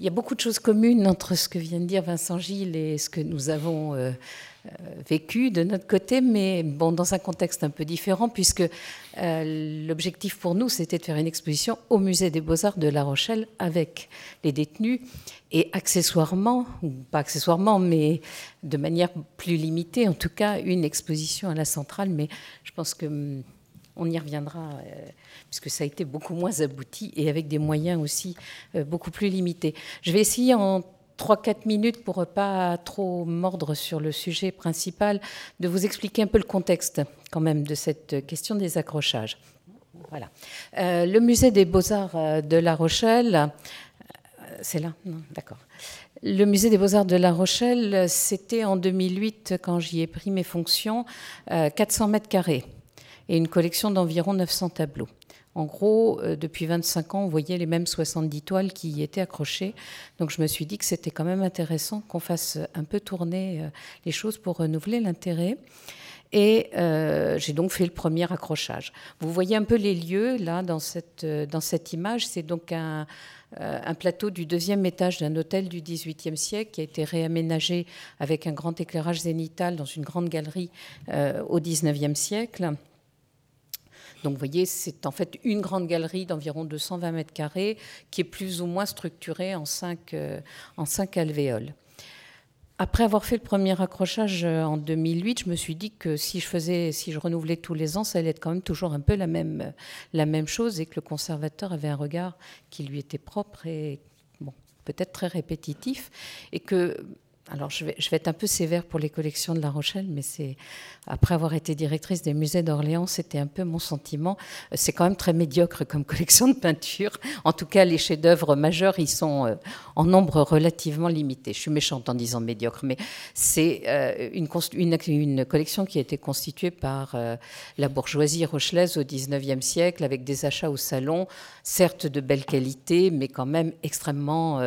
Il y a beaucoup de choses communes entre ce que vient de dire Vincent Gilles et ce que nous avons euh, euh, vécu de notre côté, mais bon, dans un contexte un peu différent, puisque euh, l'objectif pour nous, c'était de faire une exposition au Musée des Beaux-Arts de La Rochelle avec les détenus et accessoirement, ou pas accessoirement, mais de manière plus limitée, en tout cas, une exposition à la centrale, mais je pense que hum, on y reviendra, euh, puisque ça a été beaucoup moins abouti et avec des moyens aussi euh, beaucoup plus limités. Je vais essayer en 3-4 minutes, pour pas trop mordre sur le sujet principal, de vous expliquer un peu le contexte quand même de cette question des accrochages. Voilà. Euh, le musée des beaux-arts de La Rochelle, c'est là? D'accord. Le musée des beaux-arts de La Rochelle, c'était en 2008, quand j'y ai pris mes fonctions, 400 mètres carrés et une collection d'environ 900 tableaux. En gros, euh, depuis 25 ans, on voyait les mêmes 70 toiles qui y étaient accrochées. Donc je me suis dit que c'était quand même intéressant qu'on fasse un peu tourner euh, les choses pour renouveler l'intérêt. Et euh, j'ai donc fait le premier accrochage. Vous voyez un peu les lieux là dans cette, dans cette image. C'est donc un, un, plateau du deuxième étage d'un hôtel du XVIIIe siècle qui a été réaménagé avec un grand éclairage zénital dans une grande galerie au XIXe siècle. Donc vous voyez, c'est en fait une grande galerie d'environ 220 mètres carrés qui est plus ou moins structurée en cinq, euh, en cinq alvéoles. Après avoir fait le premier accrochage euh, en 2008, je me suis dit que si je faisais, si je renouvelais tous les ans, ça allait être quand même toujours un peu la même, la même chose et que le conservateur avait un regard qui lui était propre et bon, peut-être très répétitif et que alors je vais, être un peu sévère pour les collections de La Rochelle, mais c'est après avoir été directrice des musées d'Orléans, c'était un peu mon sentiment. C'est quand même très médiocre comme collection de peinture. En tout cas, les chefs-d'œuvre majeurs, ils sont euh, en nombre relativement limité. Je suis méchante en disant médiocre, mais c'est euh, une, une, collection qui a été constituée par euh, la bourgeoisie rochelaise au XIXe siècle, avec des achats au salon, certes de belle qualité, mais quand même extrêmement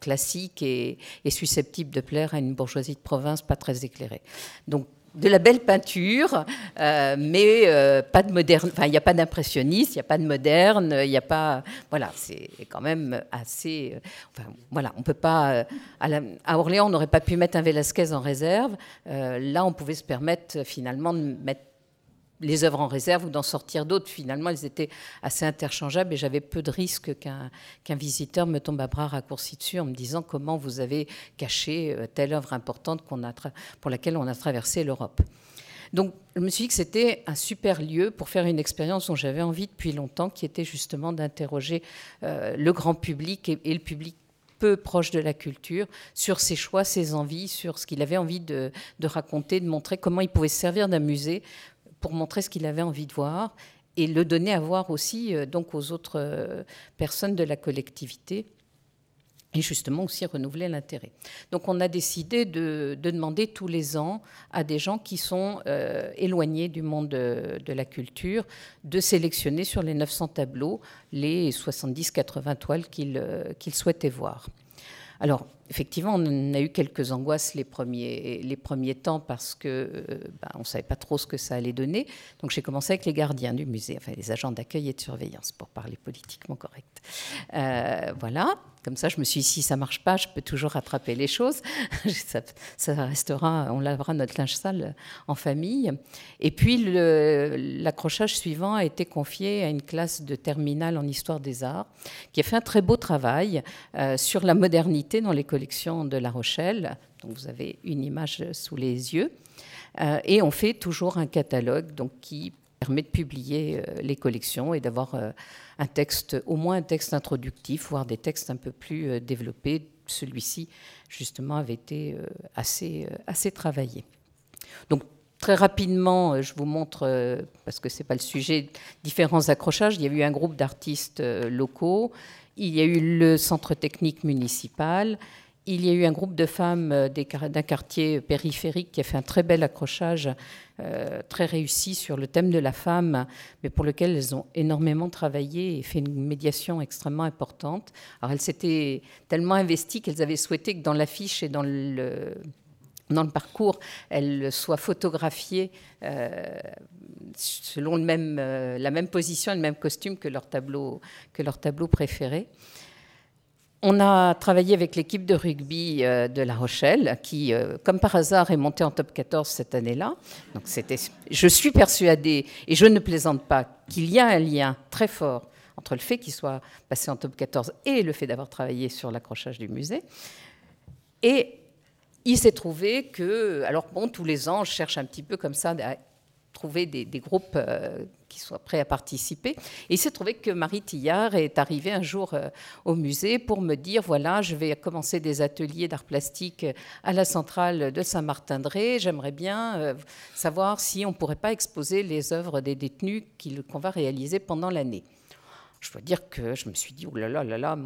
classique et, susceptible de plaire à une bourgeoisie de province pas très éclairée. Donc de la belle peinture, euh, mais euh, pas de moderne. Enfin, il n'y a pas d'impressionniste, il n'y a pas de moderne, il n'y a pas. Voilà, c'est quand même assez. Euh, enfin, voilà, on peut pas. À, à Orléans, on n'aurait pas pu mettre un Velasquez en réserve. là, on pouvait se permettre finalement de mettre les œuvres en réserve ou d'en sortir d'autres. Finalement, elles étaient assez interchangeables et j'avais peu de risques qu'un visiteur me tombe à bras raccourcis dessus en me disant comment vous avez caché euh, telle œuvre importante a pour laquelle on a traversé l'Europe? Donc, je me suis dit que c'était un super lieu pour faire une expérience dont j'avais envie depuis longtemps, qui était justement d'interroger euh, le grand public et, le public peu proche de la culture, sur ses choix, ses envies, sur ce qu'il avait envie de, de, raconter, de montrer comment il pouvait se servir d'un musée pour montrer ce qu'il avait envie de voir et le donner à voir aussi euh, donc aux autres euh, personnes de la collectivité et justement aussi renouveler l'intérêt. Donc on a décidé de, demander tous les ans à des gens qui sont euh, éloignés du monde de, de, la culture de sélectionner sur les 900 tableaux les 70-80 toiles qu'ils souhaitaient voir. Alors, effectivement, on a eu quelques angoisses les premiers, temps parce que euh, bah, on ne savait pas trop ce que ça allait donner. Donc, j'ai commencé avec les gardiens du musée, enfin les agents d'accueil et de surveillance, pour parler politiquement correct. Euh, voilà. Comme ça, je me suis dit, si ça marche pas, je peux toujours rattraper les choses. ça, restera, on lavera notre linge sale en famille. Et puis, l'accrochage suivant a été confié à une classe de terminale en histoire des arts, qui a fait un très beau travail euh, sur la modernité dans les de La Rochelle. Donc, vous avez une image sous les yeux. Euh, et on fait toujours un catalogue donc, qui permet de publier euh, les collections et d'avoir euh, un texte, au moins un texte introductif, voire des textes un peu plus développés. Celui-ci, justement, avait été assez, assez travaillé. Donc, Très rapidement, je vous montre, parce que ce n'est pas le sujet, différents accrochages. Il y a eu un groupe d'artistes locaux, il y a eu le centre technique municipal, il y a eu un groupe de femmes euh, d'un quartier périphérique qui a fait un très bel accrochage, euh, très réussi sur le thème de la femme, mais pour lequel elles ont énormément travaillé et fait une médiation extrêmement importante. Alors elles s'étaient tellement investies qu'elles avaient souhaité que dans l'affiche et dans le, dans le parcours, elles soient photographiées euh, selon la même position et le même costume que leur tableau, que leur tableau préféré. On a travaillé avec l'équipe de rugby euh, de La Rochelle, qui, euh, comme par hasard, est montée en top 14 cette année-là. Donc, c'était, je suis persuadée, et je ne plaisante pas, qu'il y a un lien très fort entre le fait qu'il soit passé en top 14 et le fait d'avoir travaillé sur l'accrochage du musée. Et il s'est trouvé que, alors bon, tous les ans, je cherche un petit peu comme ça trouver des, groupes euh, qui soient prêts à participer. Et il s'est trouvé que Marie Tillard est arrivée un jour euh, au musée pour me dire, voilà, je vais commencer des ateliers d'art plastique à la centrale de Saint-Martin-de-Ré. J'aimerais bien euh, savoir si on ne pourrait pas exposer les œuvres des détenus qu'on va réaliser pendant l'année je dois dire que je me suis dit, oh là là là là,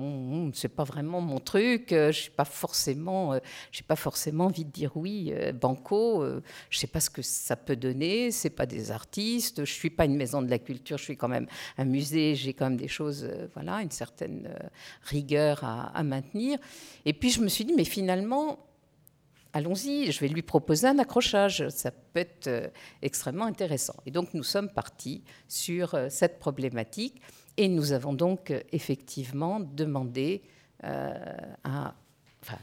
c'est pas vraiment mon truc, euh, je n'ai pas, forcément, euh, pas forcément envie de dire oui, euh, banco, je ne sais pas ce que ça peut donner, c'est pas des artistes, je ne suis pas une maison de la culture, je suis quand même un musée, j'ai quand même des choses, voilà, une certaine rigueur à maintenir. Et puis je me suis dit, mais finalement, allons-y, je vais lui proposer un accrochage, ça peut être extrêmement intéressant. Et donc nous sommes partis sur cette problématique. Et nous avons donc euh, effectivement demandé euh, à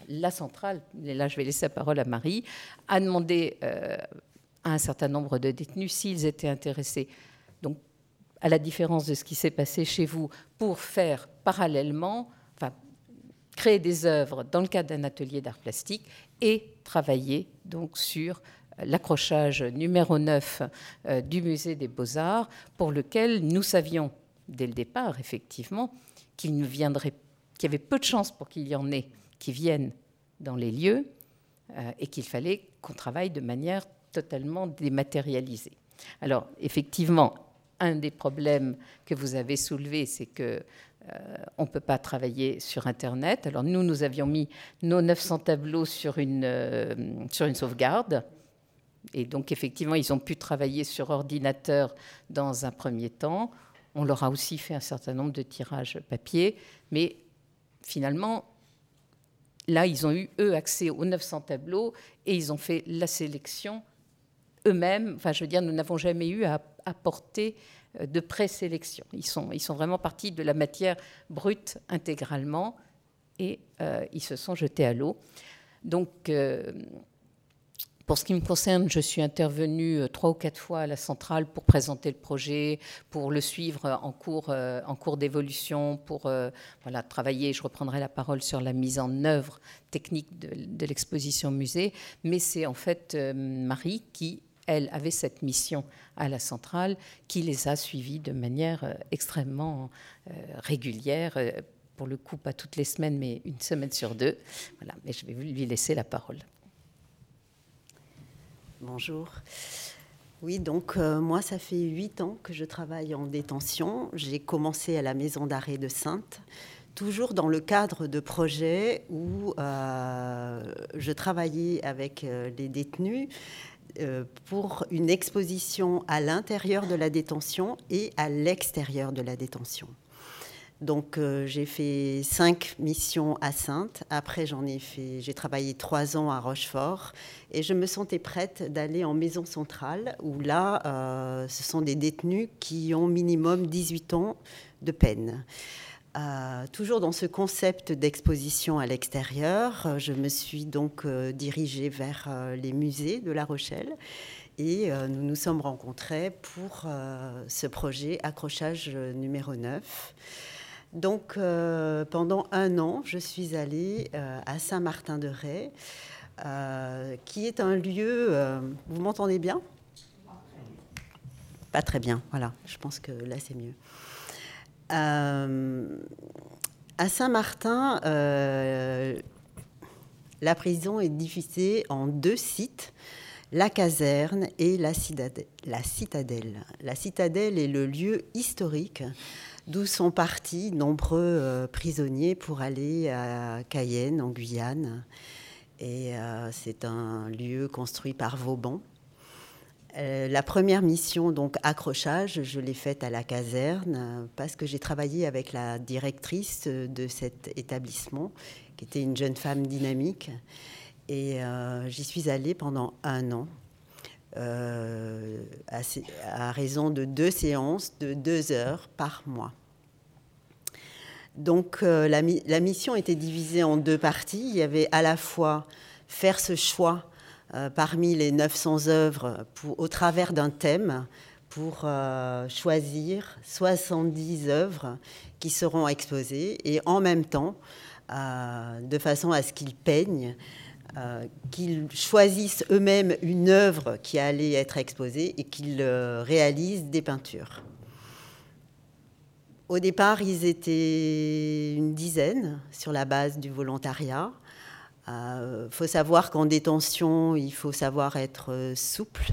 la centrale, et là je vais laisser la parole à Marie, a demandé euh, à un certain nombre de détenus s'ils étaient intéressés, donc à la différence de ce qui s'est passé chez vous, pour faire parallèlement, enfin, créer des œuvres dans le cadre d'un atelier d'art plastique et travailler donc sur l'accrochage numéro 9 du musée des beaux-arts, pour lequel nous savions dès le départ, effectivement, qu'il y avait peu de chances pour qu'il y en ait qui viennent dans les lieux euh, et qu'il fallait qu'on travaille de manière totalement dématérialisée. Alors, effectivement, un des problèmes que vous avez soulevé, c'est que euh, on ne peut pas travailler sur Internet. Alors nous, nous avions mis nos 900 tableaux euh, sur une sauvegarde. Et donc effectivement, ils ont pu travailler sur ordinateur dans un premier temps. On leur a aussi fait un certain nombre de tirages papier, mais finalement, là, ils ont eu, eux, accès aux 900 tableaux et ils ont fait la sélection eux-mêmes. Enfin, je veux dire, nous n'avons jamais eu à apporter euh, de présélection. Ils sont, ils sont vraiment partis de la matière brute intégralement et euh, ils se sont jetés à l'eau. Donc, euh, pour ce qui me concerne, je suis intervenue euh, trois ou quatre fois à la centrale pour présenter le projet, pour le suivre en cours, euh, en cours d'évolution, pour euh, travailler. Je reprendrai la parole sur la mise en œuvre technique de, l'exposition musée. Mais c'est en fait Marie qui, elle, avait cette mission à la centrale, qui les a suivis de manière extrêmement régulière. pour le coup, pas toutes les semaines, mais une semaine sur deux. Voilà, mais je vais lui laisser la parole. Bonjour. Oui, donc euh, moi, ça fait huit ans que je travaille en détention. J'ai commencé à la maison d'arrêt de Sainte, toujours dans le cadre de projets où euh, je travaillais avec euh, les détenus pour une exposition à l'intérieur de la détention et à l'extérieur de la détention. Donc euh, j'ai fait cinq missions à Sainte. Après j'en ai fait, j'ai travaillé trois ans à Rochefort et je me sentais prête d'aller en maison centrale où là euh, ce sont des détenus qui ont minimum 18 ans de peine. Euh, toujours dans ce concept d'exposition à l'extérieur, je me suis donc dirigée vers les musées de La Rochelle et nous nous sommes rencontrés pour ce projet accrochage numéro 9. Donc euh, pendant un an, je suis allée euh, à Saint-Martin-de-Ré, euh, qui est un lieu... vous m'entendez bien? Pas très bien, voilà, je pense que là c'est mieux. à Saint-Martin, la prison est divisée en deux sites la caserne et la citadelle. La citadelle, la citadelle est le lieu historique d'où sont partis nombreux euh, prisonniers pour aller à Cayenne, en Guyane. Et euh, c'est un lieu construit par Vauban. Euh, la première mission, donc accrochage, je l'ai faite à la caserne parce que j'ai travaillé avec la directrice de cet établissement, qui était une jeune femme dynamique. Et j'y suis allée pendant un an. À, raison de deux séances de deux heures par mois. Donc la, mission était divisée en deux parties. Il y avait à la fois faire ce choix parmi les 900 œuvres au travers d'un thème pour choisir 70 œuvres qui seront exposées et en même temps, de façon à ce qu'ils peignent euh, qu'ils choisissent eux-mêmes une œuvre qui allait être exposée et qu'ils euh, réalisent des peintures. Au départ, ils étaient une dizaine sur la base du volontariat. Il euh, faut savoir qu'en détention, il faut savoir être souple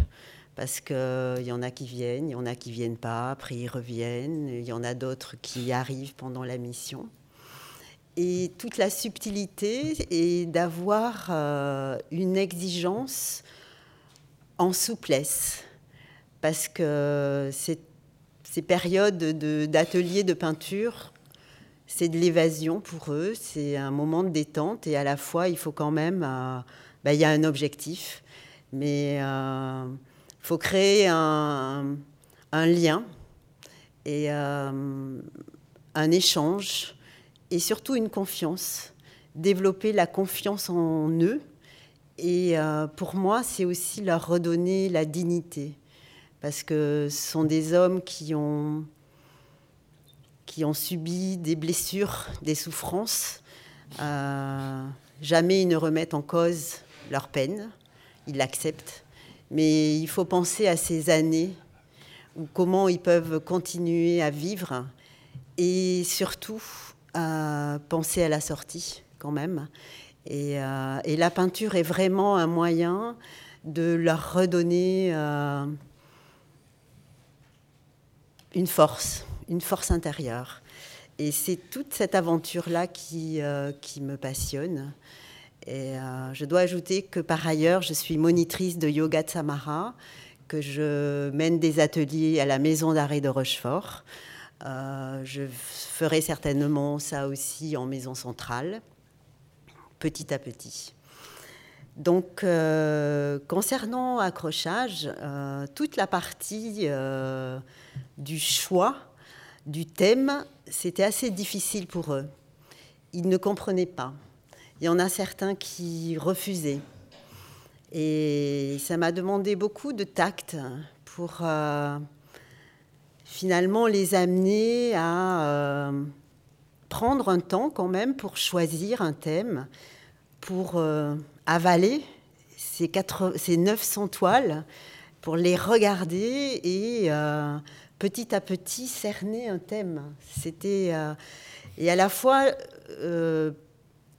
parce qu'il y en a qui viennent, il y en a qui viennent pas, après ils reviennent, il y en a d'autres qui arrivent pendant la mission. Et toute la subtilité est d'avoir euh, une exigence en souplesse, parce que ces, périodes d'ateliers de, peinture, c'est de l'évasion pour eux, c'est un moment de détente, et à la fois, il faut quand même, euh, bah, il y a un objectif, mais il euh, faut créer un lien et un échange et surtout une confiance, développer la confiance en eux. Et euh, pour moi, c'est aussi leur redonner la dignité, parce que ce sont des hommes qui ont, qui ont subi des blessures, des souffrances. Euh, jamais ils ne remettent en cause leur peine, ils l'acceptent. Mais il faut penser à ces années où comment ils peuvent continuer à vivre et surtout à penser à la sortie quand même. Euh, et, la peinture est vraiment un moyen de leur redonner euh, une force, une force intérieure. Et c'est toute cette aventure-là qui, euh, qui me passionne. Et je dois ajouter que par ailleurs, je suis monitrice de yoga de Samara, que je mène des ateliers à la maison d'arrêt de Rochefort. Euh, je ferai certainement ça aussi en maison centrale, petit à petit. Donc, euh, concernant accrochage, euh, toute la partie du choix du thème, c'était assez difficile pour eux. Ils ne comprenaient pas. Il y en a certains qui refusaient. Et ça m'a demandé beaucoup de tact pour finalement les amener à euh, prendre un temps quand même pour choisir un thème, pour euh, avaler ces, ces 900 toiles, pour les regarder et euh, petit à petit cerner un thème. C'était et à la fois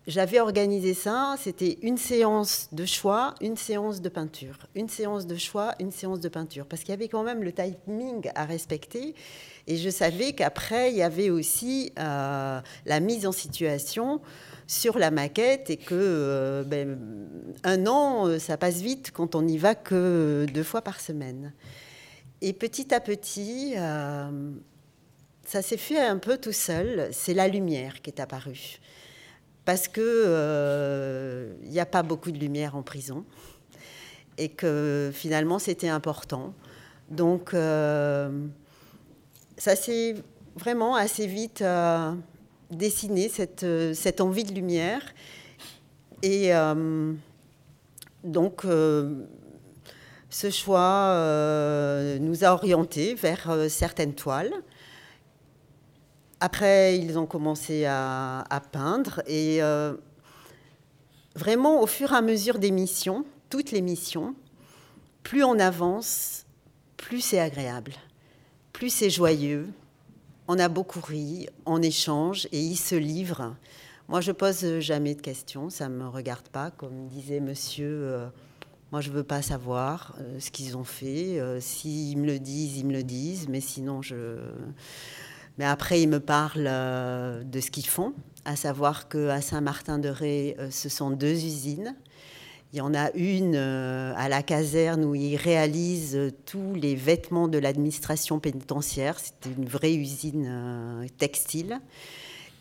j'avais organisé ça, c'était une séance de choix, une séance de peinture. Une séance de choix, une séance de peinture. Parce qu'il y avait quand même le timing à respecter. Et je savais qu'après, il y avait aussi euh, la mise en situation sur la maquette et que euh, ben, un an, ça passe vite quand on n'y va que deux fois par semaine. Et petit à petit, euh, ça s'est fait un peu tout seul. C'est la lumière qui est apparue parce qu'il n'y euh, a pas beaucoup de lumière en prison et que finalement c'était important. Donc euh, ça s'est vraiment assez vite euh, dessiné, cette, cette, envie de lumière. Et donc ce choix nous a orientés vers certaines toiles. Après, ils ont commencé à, peindre et euh, vraiment au fur et à mesure des missions, toutes les missions, plus on avance, plus c'est agréable, plus c'est joyeux. On a beaucoup ri, on échange et ils se livrent. Moi, je pose jamais de questions, ça ne me regarde pas, comme disait monsieur. Euh, moi, je ne veux pas savoir euh, ce qu'ils ont fait. S'ils me le disent, ils me le disent, mais sinon, je mais après, ils me parlent euh, de ce qu'ils font, à savoir qu'à Saint-Martin-de-Ré, euh, ce sont deux usines. Il y en a une euh, à la caserne où ils réalisent tous les vêtements de l'administration pénitentiaire. C'est une vraie usine textile.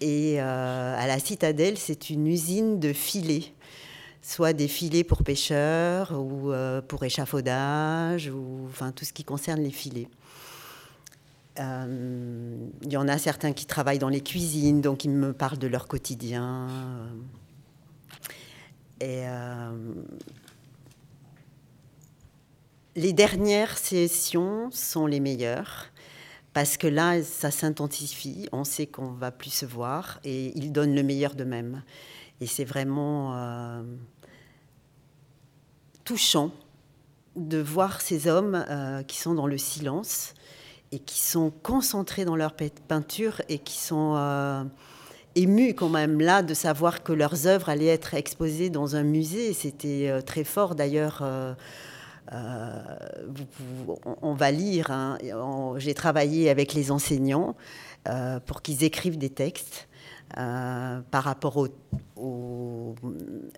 Et à la citadelle, c'est une usine de filets soit des filets pour pêcheurs ou pour échafaudage, ou enfin tout ce qui concerne les filets. Il y en a certains qui travaillent dans les cuisines, donc ils me parlent de leur quotidien. Et les dernières sessions sont les meilleures parce que là, ça s'intensifie, on sait qu'on va plus se voir et ils donnent le meilleur d'eux-mêmes. Et c'est vraiment euh, touchant de voir ces hommes euh, qui sont dans le silence et qui sont concentrés dans leur peinture et qui sont euh, émus quand même là de savoir que leurs œuvres allaient être exposées dans un musée. C'était très fort d'ailleurs euh, on va lire. Hein, j'ai travaillé avec les enseignants euh, pour qu'ils écrivent des textes. Euh, par rapport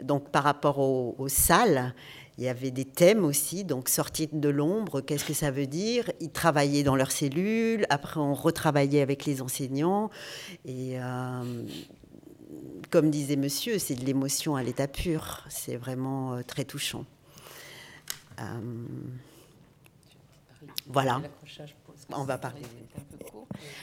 donc par rapport aux, salles, il y avait des thèmes aussi, donc sortir de l'ombre, qu'est-ce que ça veut dire? Ils travaillaient dans leurs cellules, après on retravaillait avec les enseignants, et comme disait monsieur, c'est de l'émotion à l'état pur, c'est vraiment très touchant. Euh, voilà. On va parler.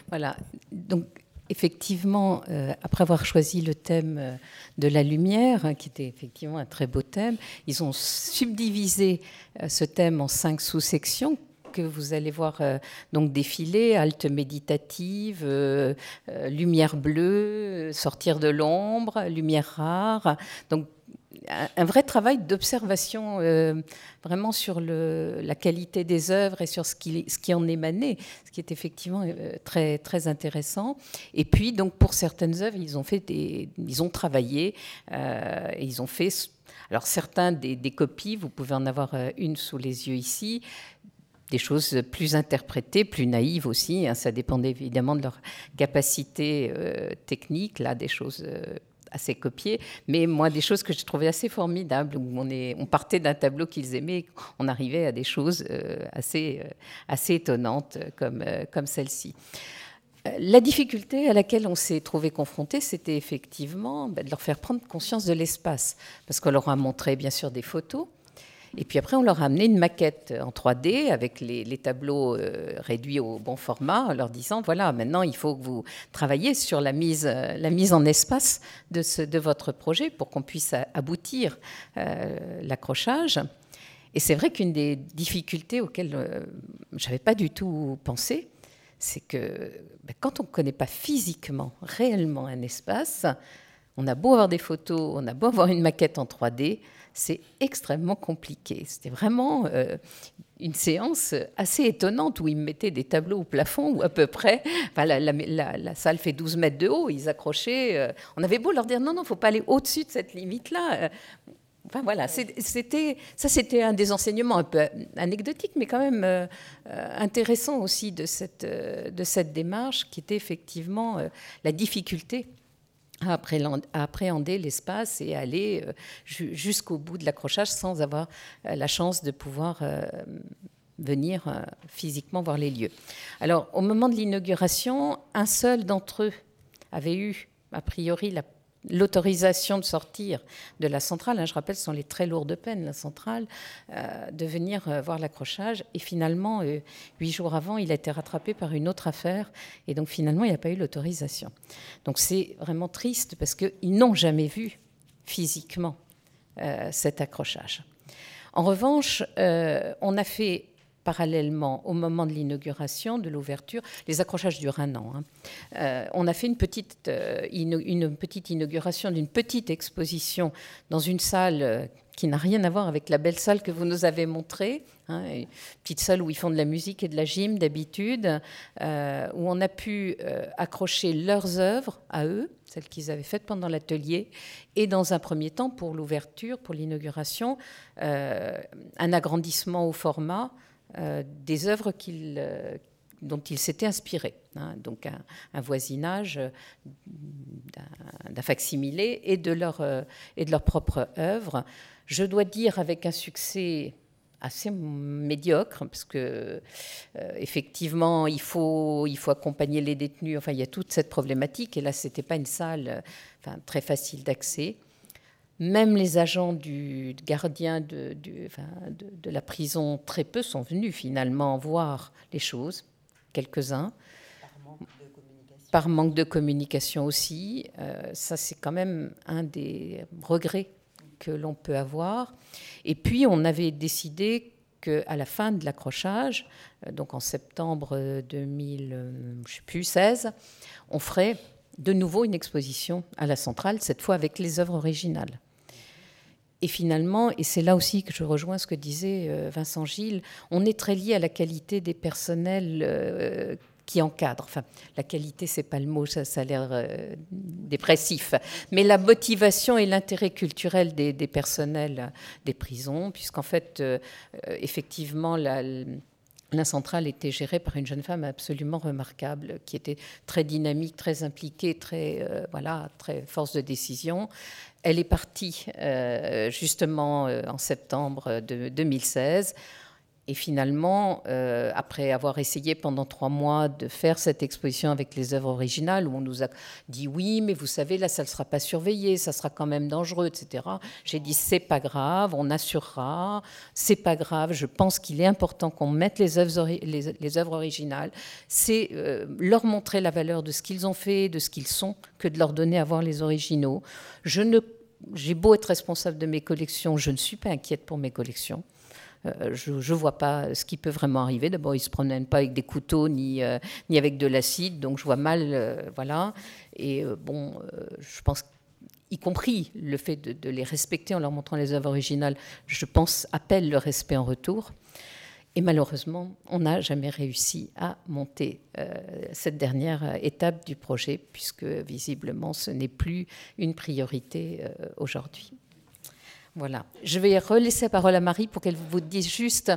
Voilà. Donc, effectivement, euh, après avoir choisi le thème euh, de la lumière, hein, qui était effectivement un très beau thème, ils ont subdivisé ce thème en cinq sous-sections que vous allez voir donc défiler halte méditative, lumière bleue, sortir de l'ombre, lumière rare. Un vrai travail d'observation euh, vraiment sur la qualité des œuvres et sur ce qui, en émanait, ce qui est effectivement euh, très, très intéressant. Et puis, donc, pour certaines œuvres, ils ont, fait des, ils ont travaillé euh, ils ont fait. Alors, certains des, copies, vous pouvez en avoir une sous les yeux ici, des choses plus interprétées, plus naïves aussi. Hein, ça dépendait évidemment de leur capacité technique, là, des choses assez copié, mais moi, des choses que j'ai trouvées assez formidables, où on, on partait d'un tableau qu'ils aimaient, on arrivait à des choses euh, assez, euh, assez étonnantes comme, euh, comme celle-ci. La difficulté à laquelle on s'est trouvé confronté, c'était effectivement bah, de leur faire prendre conscience de l'espace, parce qu'on leur a montré bien sûr des photos, et puis après, on leur a amené une maquette en 3D avec les, tableaux euh, réduits au bon format, en leur disant voilà, maintenant il faut que vous travailliez sur la mise, euh, en espace de, ce, de votre projet pour qu'on puisse aboutir euh, l'accrochage. Et c'est vrai qu'une des difficultés auxquelles je n'avais pas du tout pensé, c'est que ben, quand on ne connaît pas physiquement, réellement un espace, on a beau avoir des photos, on a beau avoir une maquette en 3D, c'est extrêmement compliqué. C'était vraiment euh, une séance assez étonnante où ils mettaient des tableaux au plafond ou à peu près. la, salle fait 12 mètres de haut, ils accrochaient. Euh, on avait beau leur dire non, non, il ne faut pas aller au-dessus de cette limite-là. Euh, enfin voilà, c'était, ça c'était un des enseignements un peu anecdotiques, mais quand même intéressant aussi de cette, de cette démarche qui était effectivement la difficulté à appréhender l'espace et aller euh, jusqu'au bout de l'accrochage sans avoir euh, la chance de pouvoir euh, venir physiquement voir les lieux. Alors, au moment de l'inauguration, un seul d'entre eux avait eu, a priori, la l'autorisation de sortir de la centrale, hein, je rappelle, ce sont les très lourdes peines, la centrale, euh, de venir euh, voir l'accrochage. Et finalement, euh, huit jours avant, il a été rattrapé par une autre affaire. Et donc finalement, il n'y a pas eu l'autorisation. Donc c'est vraiment triste parce qu'ils n'ont jamais vu physiquement cet accrochage. En revanche, on a fait parallèlement au moment de l'inauguration, de l'ouverture. Les accrochages durent un an. Hein. Euh, on a fait une petite, euh, une petite inauguration d'une petite exposition dans une salle euh, qui n'a rien à voir avec la belle salle que vous nous avez montrée, hein, une petite salle où ils font de la musique et de la gym d'habitude, où on a pu accrocher leurs œuvres à eux, celles qu'ils avaient faites pendant l'atelier, et dans un premier temps, pour l'ouverture, pour l'inauguration, un agrandissement au format des œuvres euh, dont il s'était inspiré. Hein. donc un, voisinage d'un facsimilé et de leur, euh, et de leur propre œuvre. Je dois dire avec un succès assez médiocre parce que effectivement il faut il faut accompagner les détenus enfin il y a toute cette problématique et là c'était pas une salle enfin, très facile d'accès même les agents du gardien de, de, la prison, très peu sont venus finalement voir les choses. quelques-uns. Par manque de communication aussi. ça, c'est quand même un des regrets que l'on peut avoir. Et puis, on avait décidé qu'à la fin de l'accrochage, euh, donc en septembre 2016, on ferait de nouveau une exposition à la centrale, cette fois avec les œuvres originales. Et finalement, et c'est là aussi que je rejoins ce que disait euh, Vincent Gilles, on est très lié à la qualité des personnels euh, qui encadre. Enfin, la qualité, c'est pas le mot, ça, a l'air euh, dépressif. Mais la motivation et l'intérêt culturel des, personnels des prisons, puisqu'en fait, effectivement, la, la centrale était gérée par une jeune femme absolument remarquable, qui était très dynamique, très impliquée, très euh, voilà, très force de décision. Elle est partie justement en septembre de 2016. Et finalement, euh, après avoir essayé pendant trois mois de faire cette exposition avec les œuvres originales, où on nous a dit oui, mais vous savez, là, ça ne sera pas surveillé, ça sera quand même dangereux, etc. J'ai dit c'est pas grave, on assurera, c'est pas grave. Je pense qu'il est important qu'on mette les œuvres, les, œuvres originales. C'est euh, leur montrer la valeur de ce qu'ils ont fait, de ce qu'ils sont, que de leur donner à voir les originaux. J'ai beau être responsable de mes collections, je ne suis pas inquiète pour mes collections. Euh, je ne vois pas ce qui peut vraiment arriver. D'abord, ils ne se promènent pas avec des couteaux ni, euh, ni avec de l'acide, donc je vois mal. Euh, voilà. Et bon, je pense y compris le fait de, de, les respecter en leur montrant les œuvres originales, je pense, appelle le respect en retour. Et malheureusement, on n'a jamais réussi à monter cette dernière étape du projet, puisque visiblement, ce n'est plus une priorité aujourd'hui. Voilà. Je vais relaisser la parole à Marie pour qu'elle vous dise juste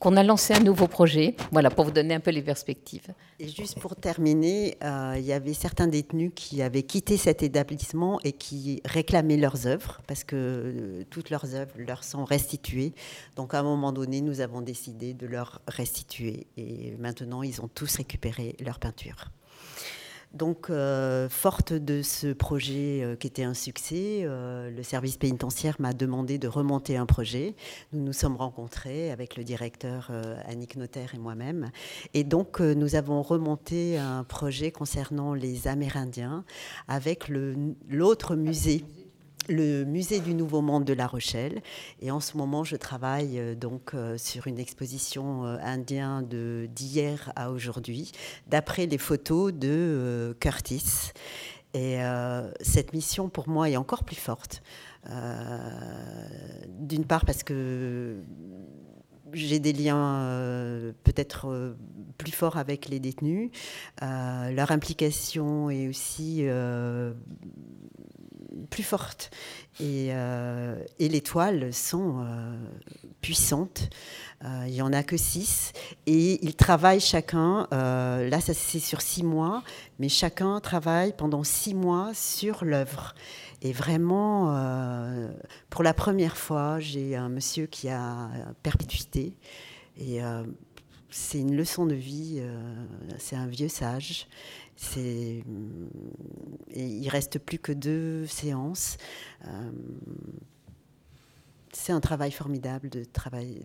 qu'on a lancé un nouveau projet, voilà, pour vous donner un peu les perspectives. Et juste pour terminer, euh, il y avait certains détenus qui avaient quitté cet établissement et qui réclamaient leurs œuvres, parce que euh, toutes leurs œuvres leur sont restituées. Donc à un moment donné, nous avons décidé de leur restituer. Et maintenant, ils ont tous récupéré leurs peintures. Donc, euh, forte de ce projet euh, qui était un succès, euh, le service pénitentiaire m'a demandé de remonter un projet. Nous nous sommes rencontrés avec le directeur Annick Notaire et moi-même. Et donc, nous avons remonté un projet concernant les Amérindiens avec l'autre musée le musée du Nouveau Monde de La Rochelle. Et en ce moment, je travaille euh, donc euh, sur une exposition euh, indienne d'hier à aujourd'hui, d'après les photos de Curtis. Et cette mission, pour moi, est encore plus forte. D'une part parce que j'ai des liens peut-être plus forts avec les détenus. leur implication est aussi plus forte. Et, euh, et les toiles sont euh, puissantes. Euh, il n'y en a que six. Et ils travaillent chacun, là ça c'est sur six mois, mais chacun travaille pendant six mois sur l'œuvre. Et vraiment, pour la première fois, j'ai un monsieur qui a perpétuité. Et c'est une leçon de vie, c'est un vieux sage. C'est, il reste plus que deux séances. Euh, c'est un travail formidable de travail,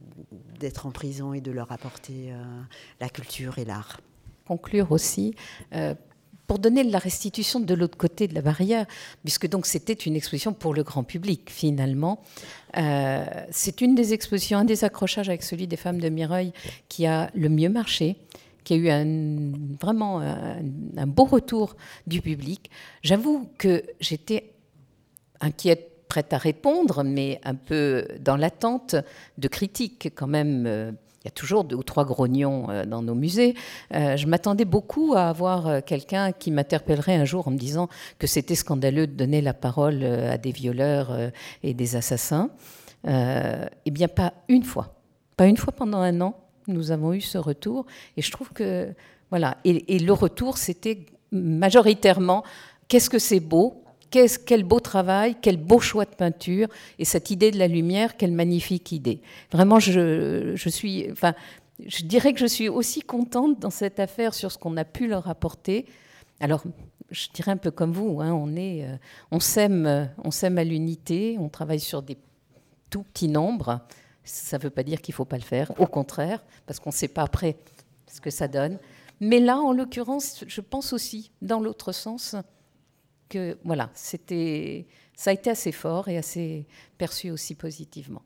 d'être en prison et de leur apporter euh, la culture et l'art. Conclure aussi. Euh, pour donner la restitution de l'autre côté de la barrière, puisque donc c'était une exposition pour le grand public finalement. c'est une des expositions, un des accrochages avec celui des femmes de Mireuil qui a le mieux marché qui a eu un, vraiment un, beau retour du public. J'avoue que j'étais inquiète, prête à répondre, mais un peu dans l'attente de critiques quand même. Euh, il y a toujours deux ou trois grognons euh, dans nos musées. Euh, je m'attendais beaucoup à avoir quelqu'un qui m'interpellerait un jour en me disant que c'était scandaleux de donner la parole à des violeurs et des assassins. eh bien, pas une fois. Pas une fois pendant un an nous avons eu ce retour. Et je trouve que, voilà, et, le retour, c'était majoritairement qu'est-ce que c'est beau, quel beau travail, quel beau choix de peinture, et cette idée de la lumière, quelle magnifique idée. Vraiment, je, suis, enfin, je dirais que je suis aussi contente dans cette affaire sur ce qu'on a pu leur apporter. Alors, je dirais un peu comme vous, hein, on est, euh, on s'aime, on s'aime à l'unité, on travaille sur des tout petits nombres, ça ne veut pas dire qu'il ne faut pas le faire, au contraire, parce qu'on ne sait pas après ce que ça donne. Mais là, en l'occurrence, je pense aussi, dans l'autre sens, que voilà, c'était, ça a été assez fort et assez perçu aussi positivement.